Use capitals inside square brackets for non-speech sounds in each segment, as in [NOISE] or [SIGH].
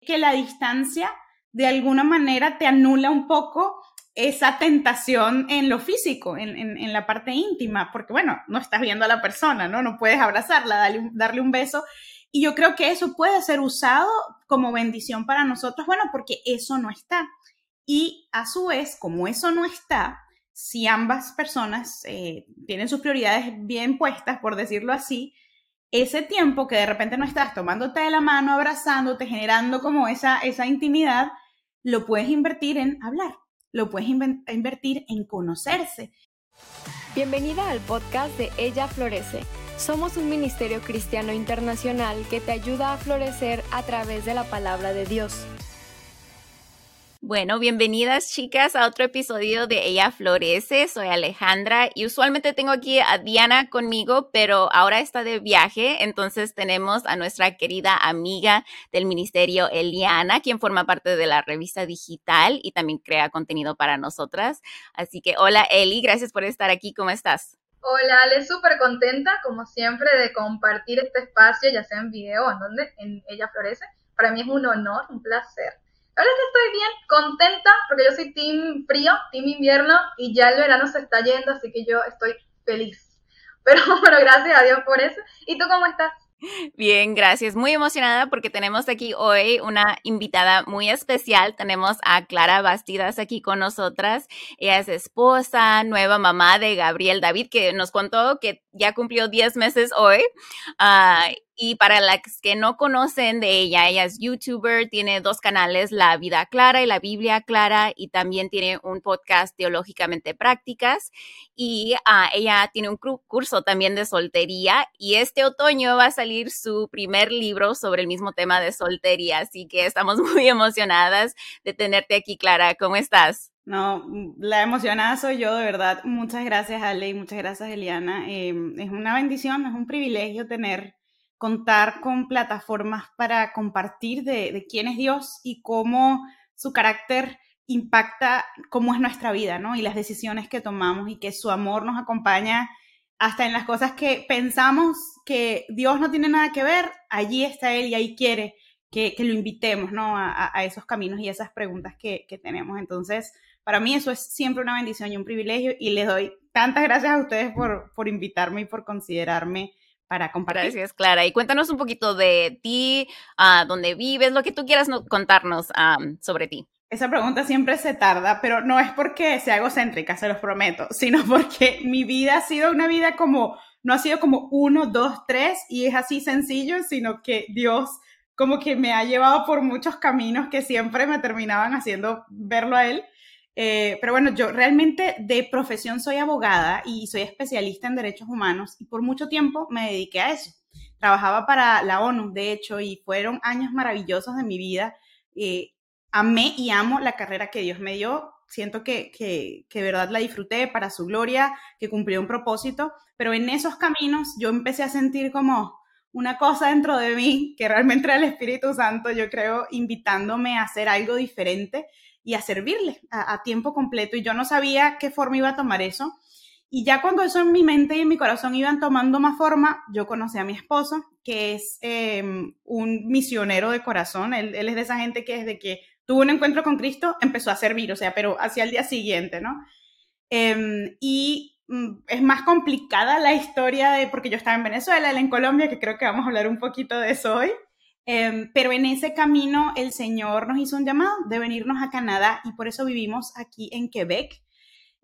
que la distancia de alguna manera te anula un poco esa tentación en lo físico, en, la parte íntima, porque bueno, no estás viendo a la persona, ¿no? No puedes abrazarla, darle, darle un beso. Y yo creo que eso puede ser usado como bendición para nosotros, bueno, porque eso no está. Y a su vez, como eso no está, si ambas personas eh, tienen sus prioridades bien puestas, por decirlo así, ese tiempo que de repente no estás tomándote de la mano, abrazándote, generando como esa, esa intimidad, lo puedes invertir en hablar, lo puedes invertir en conocerse. Bienvenida al podcast de Ella Florece. Somos un ministerio cristiano internacional que te ayuda a florecer a través de la palabra de Dios. Bueno, bienvenidas chicas a otro episodio de Ella Florece. Soy Alejandra y usualmente tengo aquí a Diana conmigo, pero ahora está de viaje. Entonces tenemos a nuestra querida amiga del ministerio, Eliana, quien forma parte de la revista digital y también crea contenido para nosotras. Así que hola Eli, gracias por estar aquí. ¿Cómo estás? Hola Ale, súper contenta como siempre de compartir este espacio, ya sea en video o en donde en Ella Florece. Para mí es un honor, un placer que estoy bien contenta porque yo soy team frío, team invierno y ya el verano se está yendo, así que yo estoy feliz. [LAUGHS] Pero bueno, gracias a Dios por eso. ¿Y tú cómo estás? Bien, gracias. Muy emocionada porque tenemos aquí hoy una invitada muy especial. Tenemos a Clara Bastidas aquí con nosotras. Ella es esposa, nueva mamá de Gabriel David, que nos contó que ya cumplió 10 meses hoy. Uh, y para las que no conocen de ella, ella es youtuber, tiene dos canales, La Vida Clara y La Biblia Clara, y también tiene un podcast teológicamente prácticas. Y uh, ella tiene un curso también de soltería y este otoño va a salir su primer libro sobre el mismo tema de soltería. Así que estamos [LAUGHS] muy emocionadas de tenerte aquí, Clara. ¿Cómo estás? No, la emocionada soy yo, de verdad. Muchas gracias, Ale, y muchas gracias, Eliana. Em, es una bendición, es un privilegio tener contar con plataformas para compartir de, quién es Dios y cómo su carácter impacta cómo es nuestra vida, ¿no? Y las decisiones que tomamos y que su amor nos acompaña hasta en las cosas que pensamos que Dios no tiene nada que ver, allí está Él y ahí quiere que, lo invitemos, ¿no? A, esos caminos y esas preguntas que, que, tenemos. Entonces, para mí eso es siempre una bendición y un privilegio y les doy tantas gracias a ustedes por, por invitarme y por considerarme para compartir. Gracias, Clara. Y cuéntanos un poquito de ti, uh, dónde vives, lo que tú quieras contarnos sobre ti. Esa pregunta siempre se tarda, pero no es porque sea egocéntrica, se los prometo, sino [LAUGHS] porque mi vida ha sido una vida como, no ha sido como uno, dos, tres, y es así sencillo, sino que Dios como que me ha llevado por muchos caminos que siempre me terminaban haciendo verlo a Él. Eh, pero bueno, yo realmente de profesión soy abogada y soy especialista en derechos humanos y por mucho tiempo me dediqué a eso. Trabajaba para la ONU, de hecho, y fueron años maravillosos de mi vida. Eh, amé y amo la carrera que Dios me dio. Siento que, que, verdad la disfruté para su gloria, que cumplió un propósito, pero en esos caminos yo empecé a sentir como una cosa dentro de mí, que realmente era el Espíritu Santo, yo creo, invitándome a hacer algo diferente y a servirle a, tiempo completo. Y yo no sabía qué forma iba a tomar eso. Y ya cuando eso en mi mente y en mi corazón iban tomando más forma, yo conocí a mi esposo, que es em, un misionero de corazón. Él, es de esa gente que desde que tuvo un encuentro con Cristo empezó a servir, o sea, pero hacia el día siguiente, ¿no? Em, y mm, es más complicada la historia de, porque yo estaba en Venezuela, él en Colombia, que creo que vamos a hablar un poquito de eso hoy. Em, pero en ese camino el Señor nos hizo un llamado de venirnos a Canadá y por eso vivimos aquí en Quebec,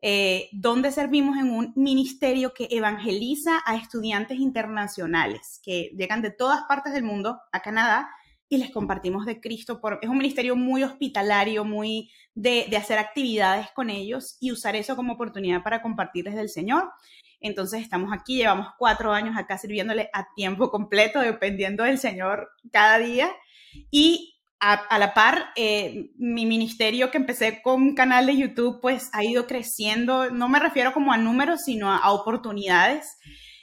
eh, donde servimos en un ministerio que evangeliza a estudiantes internacionales que llegan de todas partes del mundo a Canadá y les compartimos de Cristo. Por, es un ministerio muy hospitalario, muy de, de hacer actividades con ellos y usar eso como oportunidad para compartirles del Señor. Entonces estamos aquí, llevamos cuatro años acá sirviéndole a tiempo completo, dependiendo del Señor cada día. Y a, la par, eh, mi ministerio que empecé con un canal de YouTube, pues ha ido creciendo. No me refiero como a números, sino a, oportunidades.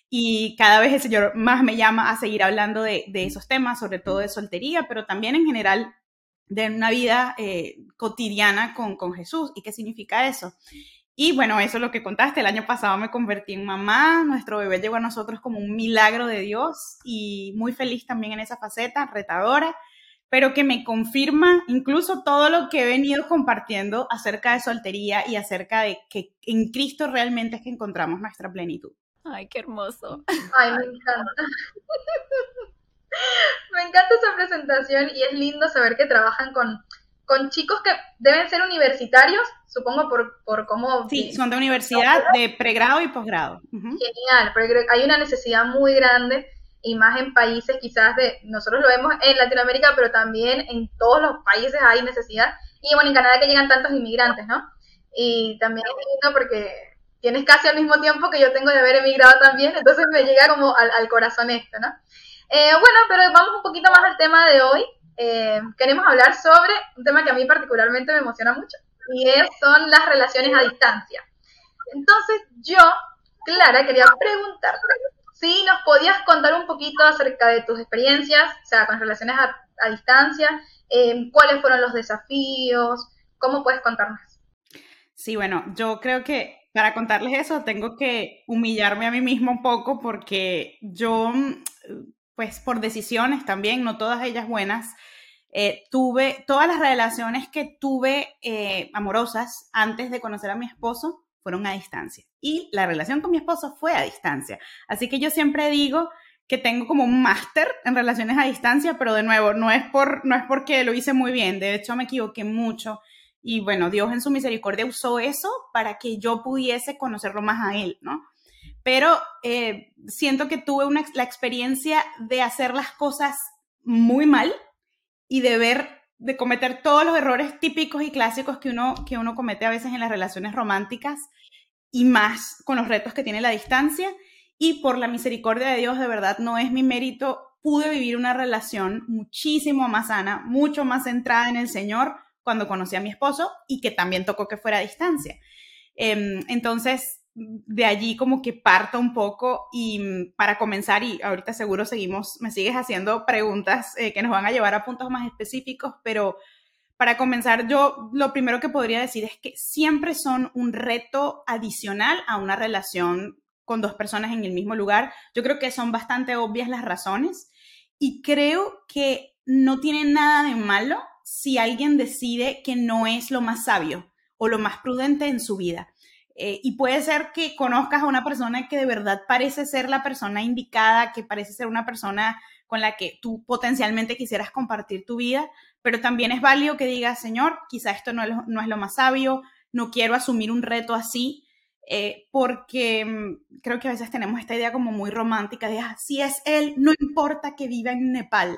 Y cada vez el Señor más me llama a seguir hablando de, esos temas, sobre todo de soltería, pero también en general de una vida eh, cotidiana con, con Jesús. ¿Y qué significa eso? Y bueno, eso es lo que contaste. El año pasado me convertí en mamá. Nuestro bebé llegó a nosotros como un milagro de Dios y muy feliz también en esa faceta, retadora, pero que me confirma incluso todo lo que he venido compartiendo acerca de soltería y acerca de que en Cristo realmente es que encontramos nuestra plenitud. Ay, qué hermoso. Ay, me encanta. [LAUGHS] me encanta esa presentación y es lindo saber que trabajan con, con chicos que deben ser universitarios, supongo por, por cómo... Sí, son de universidad, de pregrado y posgrado. Genial, porque hay una necesidad muy grande y más en países quizás de, nosotros lo vemos en Latinoamérica, pero también en todos los países hay necesidad. Y bueno, en Canadá que llegan tantos inmigrantes, ¿no? Y también es lindo porque tienes casi al mismo tiempo que yo tengo de haber emigrado también, entonces me llega como al, corazón esto, ¿no? Eh, bueno, pero vamos un poquito más al tema de hoy. Eh, queremos hablar sobre un tema que a mí particularmente me emociona mucho, y son las relaciones a distancia. Entonces yo, Clara, quería preguntarte, si nos podías contar un poquito acerca de tus experiencias, o sea, con relaciones a, distancia, eh, cuáles fueron los desafíos, cómo puedes contarnos. Sí, bueno, yo creo que para contarles eso tengo que humillarme a mí mismo un poco porque yo, pues por decisiones también, no todas ellas buenas, eh, tuve todas las relaciones que tuve eh, amorosas antes de conocer a mi esposo fueron a distancia. Y la relación con mi esposo fue a distancia. Así que yo siempre digo que tengo como un máster en relaciones a distancia, pero de nuevo, no es, por, no es porque lo hice muy bien, de hecho me equivoqué mucho. Y bueno, Dios en su misericordia usó eso para que yo pudiese conocerlo más a Él, ¿no? Pero eh, siento que tuve la experiencia de hacer las cosas muy mal y de ver de cometer todos los errores típicos y clásicos que uno, que uno comete a veces en las relaciones románticas y más con los retos que tiene la distancia. Y por la misericordia de Dios, de verdad, no es mi mérito, pude vivir una relación muchísimo más sana, mucho más centrada en el Señor cuando conocí a mi esposo y que también tocó que fuera a distancia. Em, entonces, de allí como que parto un poco y mm, para comenzar, y ahorita seguro seguimos, me sigues haciendo preguntas eh, que nos van a llevar a puntos más específicos, pero para comenzar yo lo primero que podría decir es que siempre son un reto adicional a una relación con dos personas en el mismo lugar. Yo creo que son bastante obvias las razones y creo que no tiene nada de malo si alguien decide que no es lo más sabio o lo más prudente en su vida. Eh, y puede ser que conozcas a una persona que de verdad parece ser la persona indicada, que parece ser una persona con la que tú potencialmente quisieras compartir tu vida, pero también es válido que digas, Señor, quizá esto no es, no es lo más sabio, no quiero asumir un reto así, eh, porque mm, creo que a veces tenemos esta idea como muy romántica de, ah, si es él, no importa que viva en Nepal.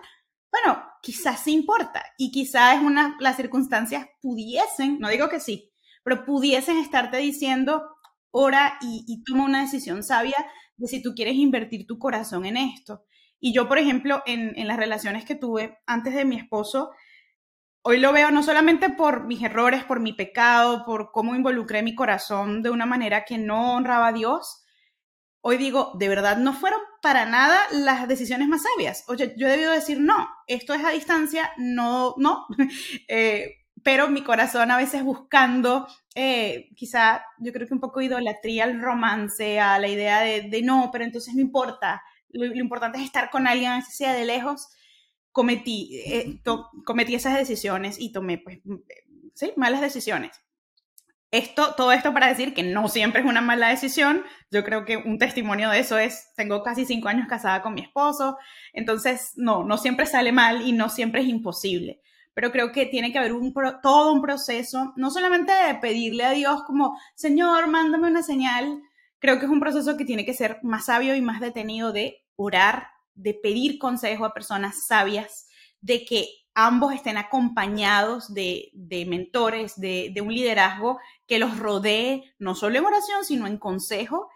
Bueno, quizás sí importa y quizás es una, las circunstancias pudiesen, no digo que sí, pero pudiesen estarte diciendo, ora y, toma una decisión sabia de si tú quieres invertir tu corazón en esto. Y yo, por ejemplo, en, en las relaciones que tuve antes de mi esposo, hoy lo veo no solamente por mis errores, por mi pecado, por cómo involucré mi corazón de una manera que no honraba a Dios. Hoy digo, de verdad no fueron para nada las decisiones más sabias. Oye, yo he debido decir, no, esto es a distancia, no, no. [LAUGHS] eh, pero mi corazón a veces buscando, eh, quizá yo creo que un poco idolatría al romance, a la idea de, no, pero entonces no importa, lo, importante es estar con alguien, sea de lejos, cometí, eh, cometí esas decisiones y tomé, pues, sí, malas decisiones. Esto, todo esto para decir que no siempre es una mala decisión. Yo creo que un testimonio de eso es, tengo casi cinco años casada con mi esposo, entonces no, no siempre sale mal y no siempre es imposible pero creo que tiene que haber un todo un proceso, no solamente de pedirle a Dios como, Señor, mándame una señal, creo que es un proceso que tiene que ser más sabio y más detenido de orar, de pedir consejo a personas sabias, de que ambos estén acompañados de, mentores, de, de, un liderazgo que los rodee, no solo en oración, sino en consejo.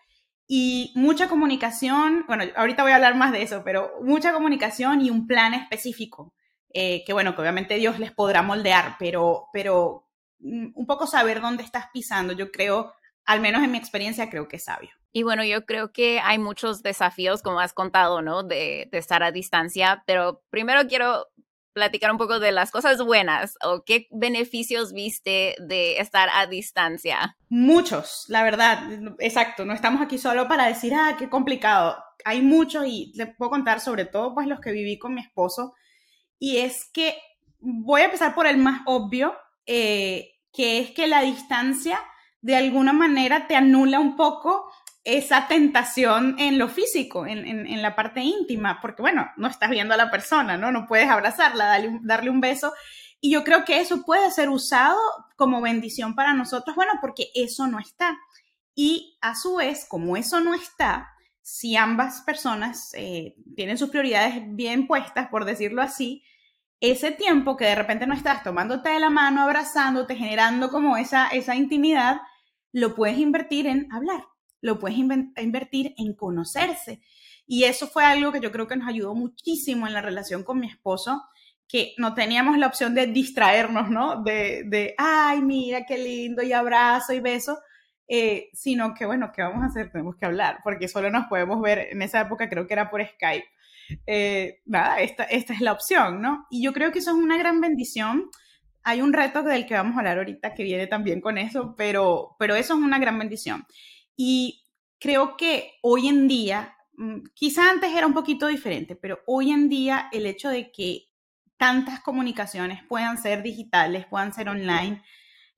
Y mucha comunicación, bueno, ahorita voy a hablar más de eso, pero mucha comunicación y un plan específico eh, que bueno, que obviamente Dios les podrá moldear, pero, pero mm, un poco saber dónde estás pisando, yo creo, al menos en mi experiencia, creo que es sabio. Y bueno, yo creo que hay muchos desafíos, como has contado, ¿no? De, de estar a distancia, pero primero quiero platicar un poco de las cosas buenas o qué beneficios viste de estar a distancia. Muchos, la verdad, exacto, no estamos aquí solo para decir, ah, qué complicado. Hay muchos y les puedo contar sobre todo pues los que viví con mi esposo y es que voy a empezar por el más obvio, eh, que es que la distancia de alguna manera te anula un poco esa tentación en lo físico, en, la parte íntima, porque bueno, no estás viendo a la persona, ¿no? No puedes abrazarla, darle, darle un beso. Y yo creo que eso puede ser usado como bendición para nosotros, bueno, porque eso no está. Y a su vez, como eso no está, si ambas personas eh, tienen sus prioridades bien puestas, por decirlo así, ese tiempo que de repente no estás tomándote de la mano, abrazándote, generando como esa, esa intimidad, lo puedes invertir en hablar, lo puedes invertir en conocerse. Y eso fue algo que yo creo que nos ayudó muchísimo en la relación con mi esposo, que no teníamos la opción de distraernos, ¿no? De, de ay, mira qué lindo, y abrazo y beso, eh, sino que, bueno, ¿qué vamos a hacer? Tenemos que hablar, porque solo nos podemos ver, en esa época creo que era por Skype. Eh, nada, esta, esta es la opción, ¿no? Y yo creo que eso es una gran bendición. Hay un reto del que vamos a hablar ahorita que viene también con eso, pero, pero eso es una gran bendición. Y creo que hoy en día, mm, quizá antes era un poquito diferente, pero hoy en día el hecho de que tantas comunicaciones puedan ser digitales, puedan ser online,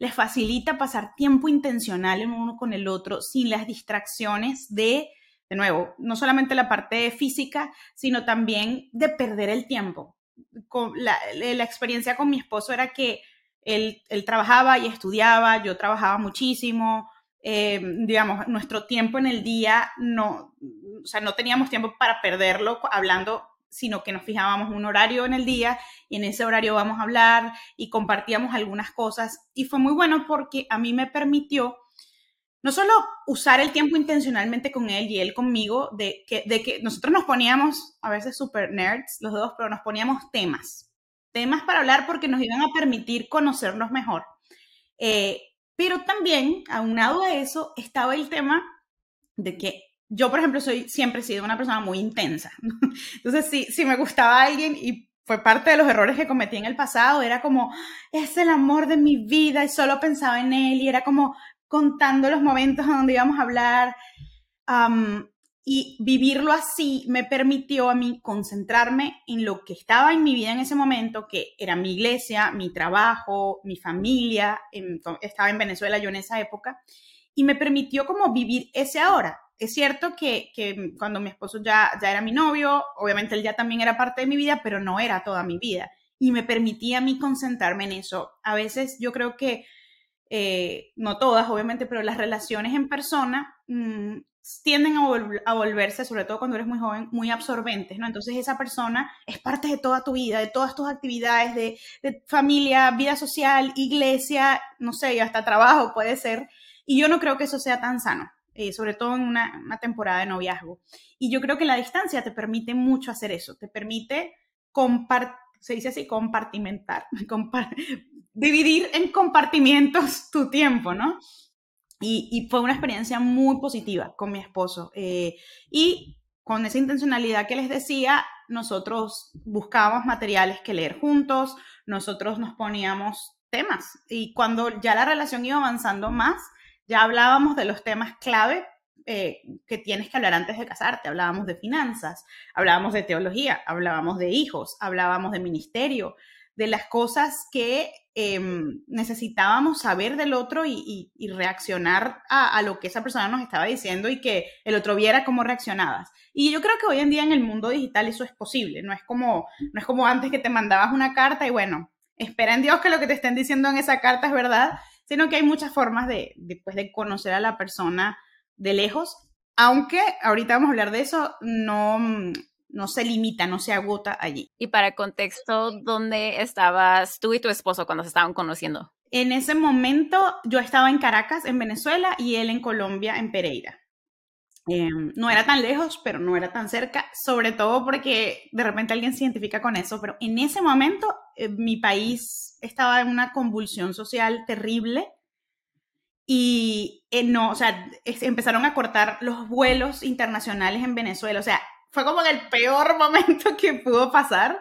les facilita pasar tiempo intencional en uno con el otro sin las distracciones de de nuevo, no solamente la parte física, sino también de perder el tiempo. Con la, experiencia con mi esposo era que él, trabajaba y estudiaba, yo trabajaba muchísimo, eh, digamos, nuestro tiempo en el día no, o sea, no teníamos tiempo para perderlo hablando, sino que nos fijábamos un horario en el día y en ese horario vamos a hablar y compartíamos algunas cosas. Y fue muy bueno porque a mí me permitió no solo usar el tiempo intencionalmente con él y él conmigo, de que, de que nosotros nos poníamos, a veces super nerds los dos, pero nos poníamos temas, temas para hablar porque nos iban a permitir conocernos mejor. Eh, pero también, aunado a eso, estaba el tema de que yo, por ejemplo, soy, siempre he sido una persona muy intensa. [LAUGHS] Entonces, si, si me gustaba alguien y fue parte de los errores que cometí en el pasado, era como, es el amor de mi vida y solo pensaba en él y era como, contando los momentos donde íbamos a hablar. y vivirlo así me permitió a mí concentrarme en lo que estaba en mi vida en ese momento, que era mi iglesia, mi trabajo, mi familia. estaba en Venezuela yo en esa época. Y me permitió como vivir ese ahora. Es cierto que, cuando mi esposo ya, era mi novio, obviamente él ya también era parte de mi vida, pero no era toda mi vida. Y me permitía a mí concentrarme en eso. A veces yo creo que eh, no todas obviamente, pero las relaciones en persona mm, tienden a, volverse, sobre todo cuando eres muy joven, muy absorbentes, ¿no? Entonces esa persona es parte de toda tu vida, de todas tus actividades, de, familia, vida social, iglesia, no sé, hasta trabajo puede ser. Y yo no creo que eso sea tan sano, eh, sobre todo en una, temporada de noviazgo. Y yo creo que la distancia te permite mucho hacer eso, te permite compartir se dice así, compartimentar, [LAUGHS] dividir en compartimientos tu tiempo, ¿no? Y, fue una experiencia muy positiva con mi esposo. Eh, y con esa intencionalidad que les decía, nosotros buscábamos materiales que leer juntos, nosotros nos poníamos temas. Y cuando ya la relación iba avanzando más, ya hablábamos de los temas clave eh, que tienes que hablar antes de casarte. Hablábamos de finanzas, hablábamos de teología, hablábamos de hijos, hablábamos de ministerio, de las cosas que em, necesitábamos saber del otro y, reaccionar a, lo que esa persona nos estaba diciendo y que el otro viera cómo reaccionabas. Y yo creo que hoy en día en el mundo digital eso es posible, no es como, no es como antes que te mandabas una carta y bueno, espera en Dios que lo que te estén diciendo en esa carta es verdad, sino que hay muchas formas de, de, pues, de conocer a la persona de lejos, aunque ahorita vamos a hablar de eso, no, no se limita, no se agota allí. Y para contexto, ¿dónde estabas tú y tu esposo cuando se estaban conociendo? En ese momento yo estaba en Caracas, en Venezuela, y él en Colombia, en Pereira. Em, no era tan lejos, pero no era tan cerca, sobre todo porque de repente alguien se identifica con eso, pero en ese momento eh, mi país estaba en una convulsión social terrible y eh, no, o sea, empezaron a cortar los vuelos internacionales en Venezuela. O sea, fue como el peor [LAUGHS] momento que pudo pasar,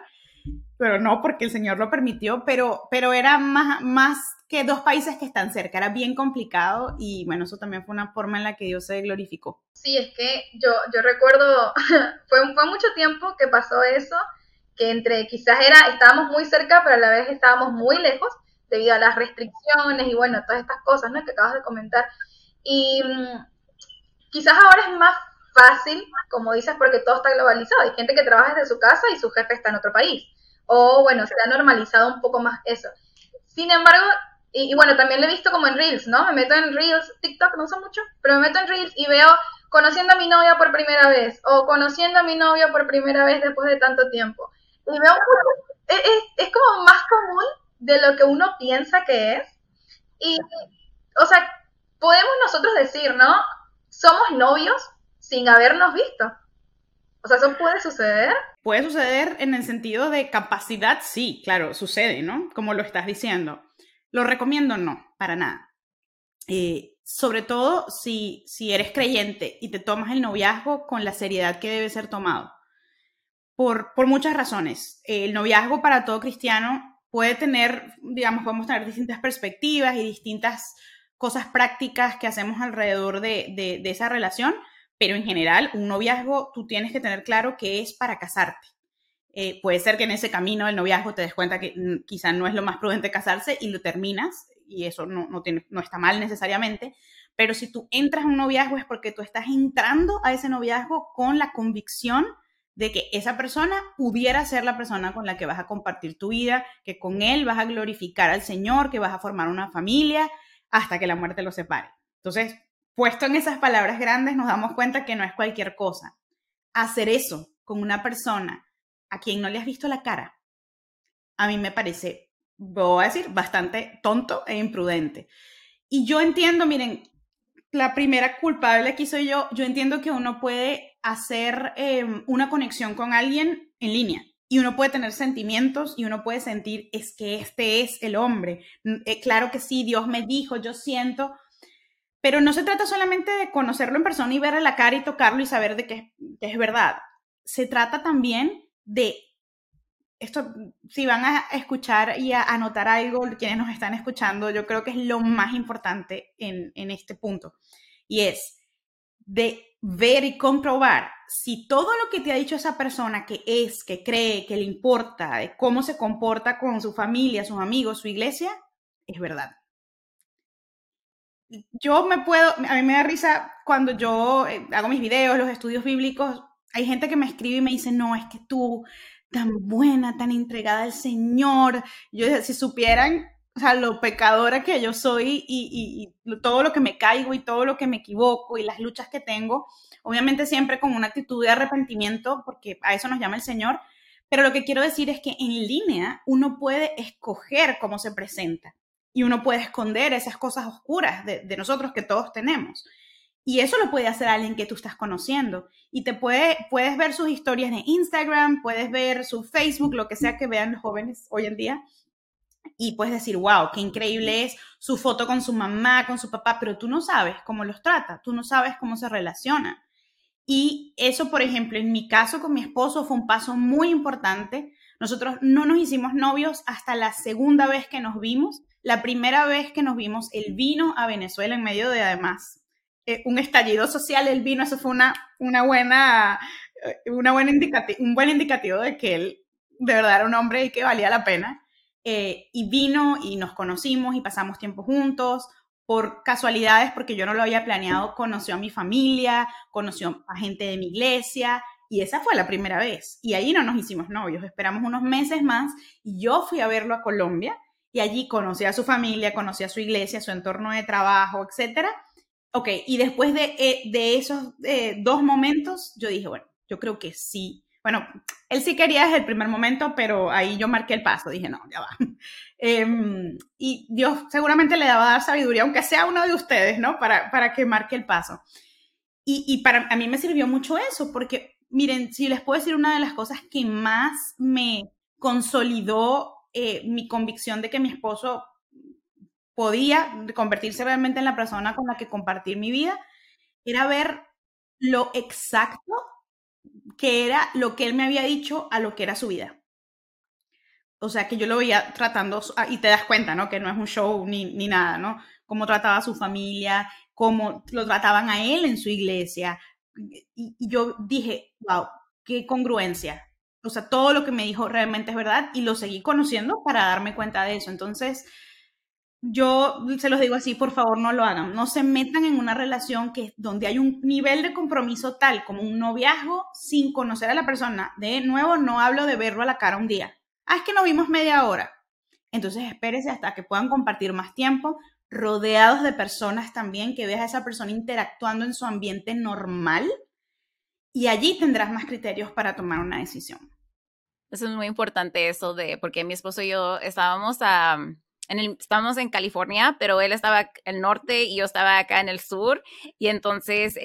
pero no porque el Señor lo permitió, pero, pero era más, más que dos países que están cerca, era bien complicado y bueno, eso también fue una forma en la que Dios se glorificó. Sí, es que yo, yo recuerdo, [LAUGHS] fue, fue mucho tiempo que pasó eso que entre quizás era, estábamos muy cerca, pero a la vez estábamos muy lejos debido a las restricciones y bueno, todas estas cosas, ¿no? Que acabas de comentar. Y mm, quizás ahora es más fácil, como dices, porque todo está globalizado. Hay gente que trabaja desde su casa y su jefe está en otro país. O bueno, se ha normalizado un poco más eso. Sin embargo, y, bueno, también lo he visto como en Reels, ¿no? Me meto en Reels, TikTok no uso mucho, pero me meto en Reels y veo conociendo a mi novia por primera vez o conociendo a mi novio por primera vez después de tanto tiempo. Y veo, es, es, es como más común de lo que uno piensa que es. Y, o sea, podemos nosotros decir, ¿no? Somos novios sin habernos visto. O sea, ¿eso puede suceder? Puede suceder en el sentido de capacidad, sí, claro, sucede, ¿no? Como lo estás diciendo. Lo recomiendo, no, para nada. Eh, sobre todo si, si eres creyente y te tomas el noviazgo con la seriedad que debe ser tomado. Por, muchas razones. El noviazgo para todo cristiano puede tener, digamos, podemos tener distintas perspectivas y distintas cosas prácticas que hacemos alrededor de, de, esa relación, pero en general un noviazgo tú tienes que tener claro que es para casarte. Eh, puede ser que en ese camino del noviazgo te des cuenta que mm, quizá no es lo más prudente casarse y lo terminas, y eso no, no, tiene, no está mal necesariamente, pero si tú entras a un noviazgo es porque tú estás entrando a ese noviazgo con la convicción de que esa persona pudiera ser la persona con la que vas a compartir tu vida, que con él vas a glorificar al Señor, que vas a formar una familia hasta que la muerte los separe. Entonces, puesto en esas palabras grandes, nos damos cuenta que no es cualquier cosa. Hacer eso con una persona a quien no le has visto la cara, a mí me parece, voy a decir, bastante tonto e imprudente. Y yo entiendo, miren, la primera culpable aquí soy yo, yo entiendo que uno puede hacer em, una conexión con alguien en línea. Y uno puede tener sentimientos y uno puede sentir, es que este es el hombre. Eh, claro que sí, Dios me dijo, yo siento, pero no se trata solamente de conocerlo en persona y verle la cara y tocarlo y saber de que, es verdad. Se trata también de esto, si van a escuchar y a anotar algo, quienes nos están escuchando, yo creo que es lo más importante en, en este punto. Y es de ver y comprobar si todo lo que te ha dicho esa persona que es, que cree, que le importa, de cómo se comporta con su familia, sus amigos, su iglesia, es verdad. Yo me puedo, a mí me da risa cuando yo eh, hago mis videos, los estudios bíblicos, hay gente que me escribe y me dice, no, es que tú, tan buena, tan entregada al Señor, yo si supieran o sea, lo pecadora que yo soy y, todo lo que me caigo y todo lo que me equivoco y las luchas que tengo, obviamente siempre con una actitud de arrepentimiento, porque a eso nos llama el Señor, pero lo que quiero decir es que en línea uno puede escoger cómo se presenta y uno puede esconder esas cosas oscuras de, de nosotros que todos tenemos. Y eso lo puede hacer alguien que tú estás conociendo. Y te puede, puedes ver sus historias de Instagram, puedes ver su Facebook, lo que sea que vean los jóvenes hoy en día y puedes decir, wow, qué increíble es su foto con su mamá, con su papá, pero tú no sabes cómo los trata, tú no sabes cómo se relacionan. Y eso, por ejemplo, en mi caso con mi esposo fue un paso muy importante. Nosotros no nos hicimos novios hasta la segunda vez que nos vimos. La primera vez que nos vimos, él vino a Venezuela en medio de, además, eh, un estallido social. Él vino, eso fue una, una buena, eh, una buena un buen indicativo de que él de verdad era un hombre y que valía la pena. Eh, y vino y nos conocimos y pasamos tiempo juntos. Por casualidades, porque yo no lo había planeado, conoció a mi familia, conoció a gente de mi iglesia y esa fue la primera vez. Y ahí no nos hicimos novios, esperamos unos meses más y yo fui a verlo a Colombia y allí conocí a su familia, conocí a su iglesia, su entorno de trabajo, etc. Ok, y después de, eh, de esos eh, dos momentos, yo dije, bueno, yo creo que sí bueno, él sí quería desde el primer momento, pero ahí yo marqué el paso, dije, no, ya va. [LAUGHS] Em, y Dios seguramente le daba a dar sabiduría, aunque sea uno de ustedes, ¿no? Para, para que marque el paso. Y, y para a mí me sirvió mucho eso, porque miren, si les puedo decir una de las cosas que más me consolidó eh, mi convicción de que mi esposo podía convertirse realmente en la persona con la que compartir mi vida, era ver lo exacto que era lo que él me había dicho a lo que era su vida. O sea, que yo lo veía tratando, ah, y te das cuenta, ¿no? Que no es un show ni, ni nada, ¿no? Cómo trataba a su familia, cómo lo trataban a él en su iglesia. Y, y yo dije, wow, qué congruencia. o sea, todo lo que me dijo realmente es verdad y lo seguí conociendo para darme cuenta de eso. Entonces, yo se los digo así, por favor no lo hagan, no se metan en una relación que donde hay un nivel de compromiso tal como un noviazgo sin conocer a la persona. De nuevo, no hablo de verlo a la cara un día. Ah, es que nos vimos media hora. Entonces espérese hasta que puedan compartir más tiempo, rodeados de personas también, que veas a esa persona interactuando en su ambiente normal y allí tendrás más criterios para tomar una decisión. Eso es muy importante eso de, porque mi esposo y yo estábamos a en el, estábamos en California, pero él estaba en el norte y yo estaba acá en el sur. Y entonces,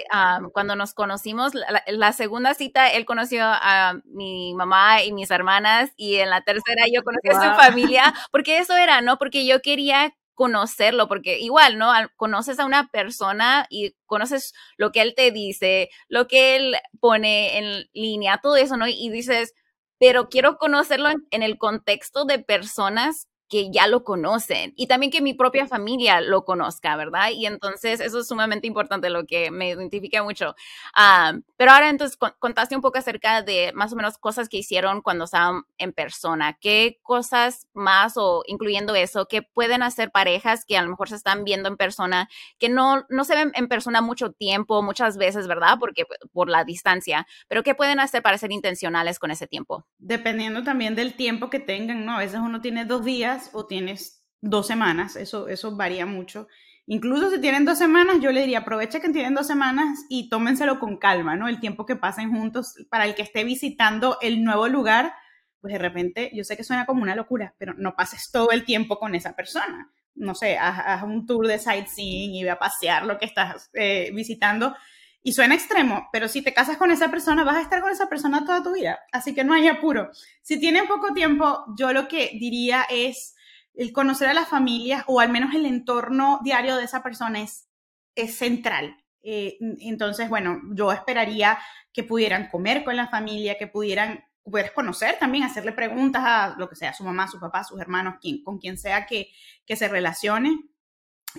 cuando nos conocimos, la, segunda cita, él conoció a mi mamá y mis hermanas, y en la tercera yo conocí a su familia, [LAUGHS] porque eso era, ¿no? Porque yo quería conocerlo, porque igual, ¿no? Conoces a una persona y conoces lo que él te dice, lo que él pone en línea, todo eso, ¿no? Y dices, pero quiero conocerlo en el contexto de personas que ya lo conocen y también que mi propia familia lo conozca, ¿verdad? Y entonces eso es sumamente importante, lo que me identifica mucho. Ah, pero ahora entonces contaste un poco acerca de más o menos cosas que hicieron cuando estaban en persona. ¿Qué cosas más o incluyendo eso que pueden hacer parejas que a lo mejor se están viendo en persona, que no, no se ven en persona mucho tiempo, muchas veces, ¿verdad? Porque por la distancia, pero ¿qué pueden hacer para ser intencionales con ese tiempo? Dependiendo también del tiempo que tengan, ¿no? A veces uno tiene dos días o tienes dos semanas, eso, eso varía mucho. Incluso si tienen dos semanas, yo le diría, aprovecha que tienen dos semanas y tómenselo con calma, ¿no? El tiempo que pasen juntos para el que esté visitando el nuevo lugar, pues de repente, yo sé que suena como una locura, pero no pases todo el tiempo con esa persona. No sé, haz, un tour de sightseeing y ve a pasear lo que estás eh, visitando. Y suena extremo, pero si te casas con esa persona, vas a estar con esa persona toda tu vida. Así que no hay apuro. Si tienen poco tiempo, yo lo que diría es el conocer a las familias o al menos el entorno diario de esa persona es, es central. Eh, entonces, bueno, yo esperaría que pudieran comer con la familia, que pudieran puedes conocer también, hacerle preguntas a lo que sea, su mamá, su papá, sus hermanos, quien, con quien sea que, que se relacione.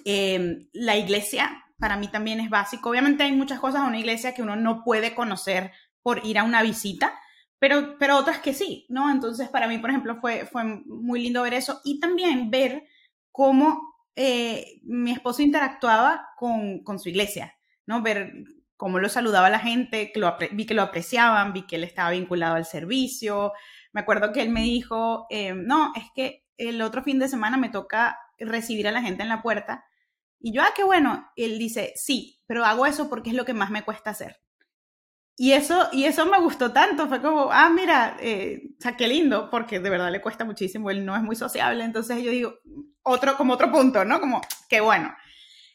Em, la iglesia para mí también es básico. Obviamente hay muchas cosas en una iglesia que uno no puede conocer por ir a una visita, pero, pero otras que sí, ¿no? Entonces, para mí, por ejemplo, fue, fue muy lindo ver eso y también ver cómo eh, mi esposo interactuaba con, con, su iglesia, ¿no? Ver cómo lo saludaba la gente, que lo, vi que lo apreciaban, vi que él estaba vinculado al servicio. Me acuerdo que él me dijo, eh, no, es que el otro fin de semana me toca recibir a la gente en la puerta. Y yo, ah, qué bueno. él dice, sí, pero hago eso porque es lo que más me cuesta hacer. Y eso, y eso me gustó tanto, fue como, ah, mira, eh, o sea, qué lindo, porque de verdad le cuesta muchísimo, él no es muy sociable, entonces yo digo, otro, como otro punto, ¿no? Como, qué bueno.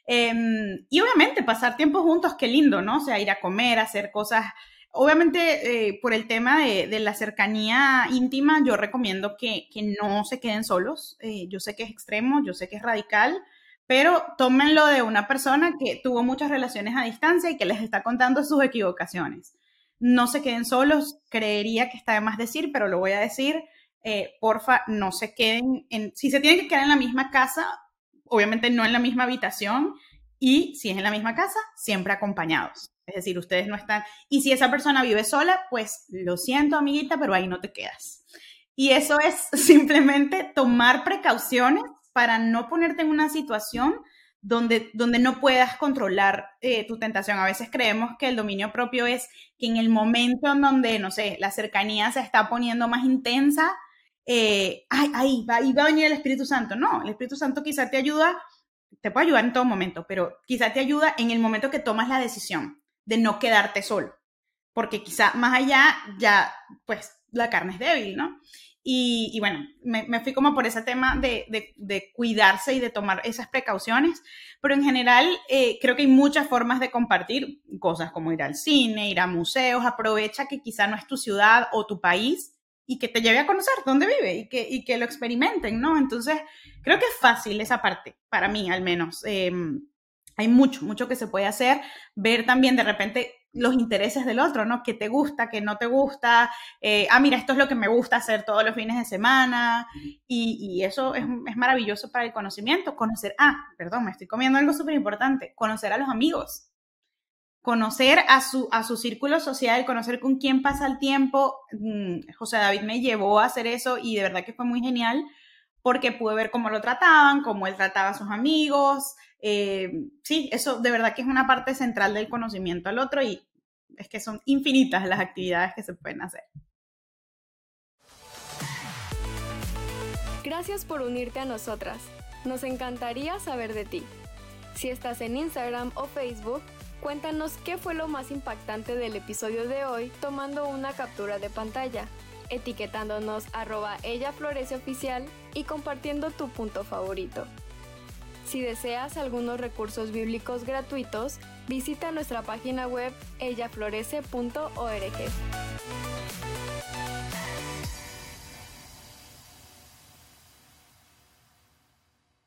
Em, y obviamente pasar tiempo juntos, qué lindo, ¿no? O sea, ir a comer, hacer cosas. Obviamente, eh, por el tema de, de, la cercanía íntima, yo recomiendo que, que no se queden solos. Eh, yo sé que es extremo, yo sé que es radical, pero tómenlo de una persona que tuvo muchas relaciones a distancia y que les está contando sus equivocaciones. No se queden solos, creería que está de más decir, pero lo voy a decir. Eh, porfa, no se queden en, si se tienen que quedar en la misma casa, obviamente no en la misma habitación, y si es en la misma casa, siempre acompañados. Es decir, ustedes no están, y si esa persona vive sola, pues lo siento, amiguita, pero ahí no te quedas. Y eso es [LAUGHS] simplemente tomar precauciones para no ponerte en una situación donde, donde no puedas controlar eh, tu tentación. A veces creemos que el dominio propio es que en el momento en donde, no sé, la cercanía se está poniendo más intensa, eh, ay, ahí va, va a venir el Espíritu Santo. No, el Espíritu Santo quizá te ayuda, te puede ayudar en todo momento, pero quizá te ayuda en el momento que tomas la decisión de no quedarte solo, porque quizá más allá ya, pues, la carne es débil, ¿no? Y, bueno, me, fui como por ese tema de, cuidarse y de tomar esas precauciones, pero en general eh, creo que hay muchas formas de compartir cosas como ir al cine, ir a museos, aprovecha que quizá no es tu ciudad o tu país y que te lleve a conocer dónde vive y que, y que lo experimenten, ¿no? Entonces, creo que es fácil esa parte, para mí al menos. Em, hay mucho, mucho que se puede hacer, ver también de repente los intereses del otro, ¿no? ¿Qué te gusta, qué no te gusta? Eh, ah, mira, esto es lo que me gusta hacer todos los fines de semana. Y, eso es, maravilloso para el conocimiento. Conocer, ah, perdón, me estoy comiendo algo súper importante. Conocer a los amigos. conocer a su, a su círculo social, conocer con quién pasa el tiempo. Mm, José David me llevó a hacer eso y de verdad que fue muy genial porque pude ver cómo lo trataban, cómo él trataba a sus amigos. Eh, sí, eso de verdad que es una parte central del conocimiento al otro y es que son infinitas las actividades que se pueden hacer. Gracias por unirte a nosotras. Nos encantaría saber de ti. Si estás en Instagram o Facebook, cuéntanos qué fue lo más impactante del episodio de hoy tomando una captura de pantalla, etiquetándonos arroba ella florece oficial y compartiendo tu punto favorito. Si deseas algunos recursos bíblicos gratuitos, visita nuestra página web ellaflorece.org.